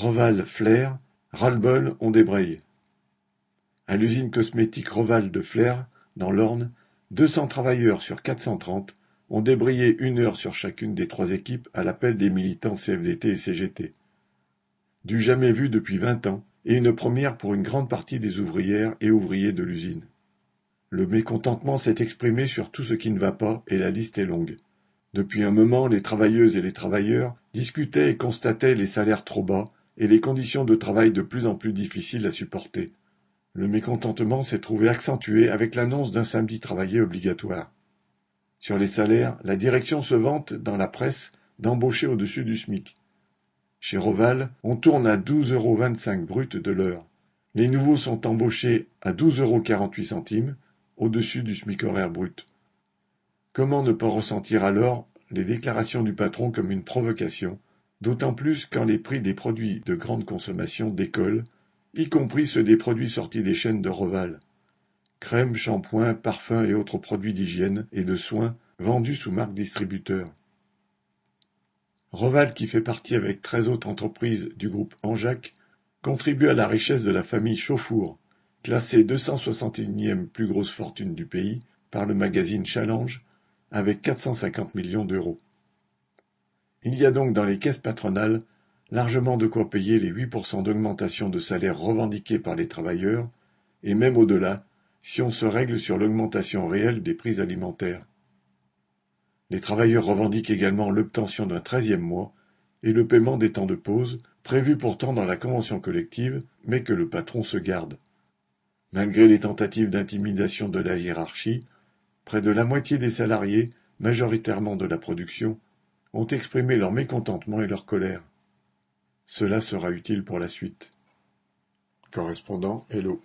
Roval Flair, ras-le-bol, on débraye. À l'usine cosmétique Roval de Flair, dans l'Orne, deux cents travailleurs sur quatre cent trente ont débrayé une heure sur chacune des trois équipes à l'appel des militants CFDT et CGT. Du jamais vu depuis vingt ans, et une première pour une grande partie des ouvrières et ouvriers de l'usine. Le mécontentement s'est exprimé sur tout ce qui ne va pas et la liste est longue. Depuis un moment, les travailleuses et les travailleurs discutaient et constataient les salaires trop bas et les conditions de travail de plus en plus difficiles à supporter. Le mécontentement s'est trouvé accentué avec l'annonce d'un samedi travaillé obligatoire. Sur les salaires, la direction se vante dans la presse d'embaucher au-dessus du SMIC. Chez Roval, on tourne à 12,25 euros brut de l'heure. Les nouveaux sont embauchés à 12,48 euros au-dessus du SMIC horaire brut. Comment ne pas ressentir alors les déclarations du patron comme une provocation, d'autant plus quand les prix des produits de grande consommation décollent, y compris ceux des produits sortis des chaînes de Roval crème, shampoing, parfums et autres produits d'hygiène et de soins vendus sous marque distributeur. Roval, qui fait partie avec treize autres entreprises du groupe Anjac, contribue à la richesse de la famille Chauffour, classée 261e plus grosse fortune du pays par le magazine Challenge, avec 450 millions d'euros. Il y a donc dans les caisses patronales largement de quoi payer les 8% d'augmentation de salaire revendiqués par les travailleurs, et même au-delà, si on se règle sur l'augmentation réelle des prix alimentaires. Les travailleurs revendiquent également l'obtention d'un treizième mois et le paiement des temps de pause, prévus pourtant dans la convention collective, mais que le patron se garde. Malgré les tentatives d'intimidation de la hiérarchie, près de la moitié des salariés, majoritairement de la production, ont exprimé leur mécontentement et leur colère. Cela sera utile pour la suite. Correspondant Hello.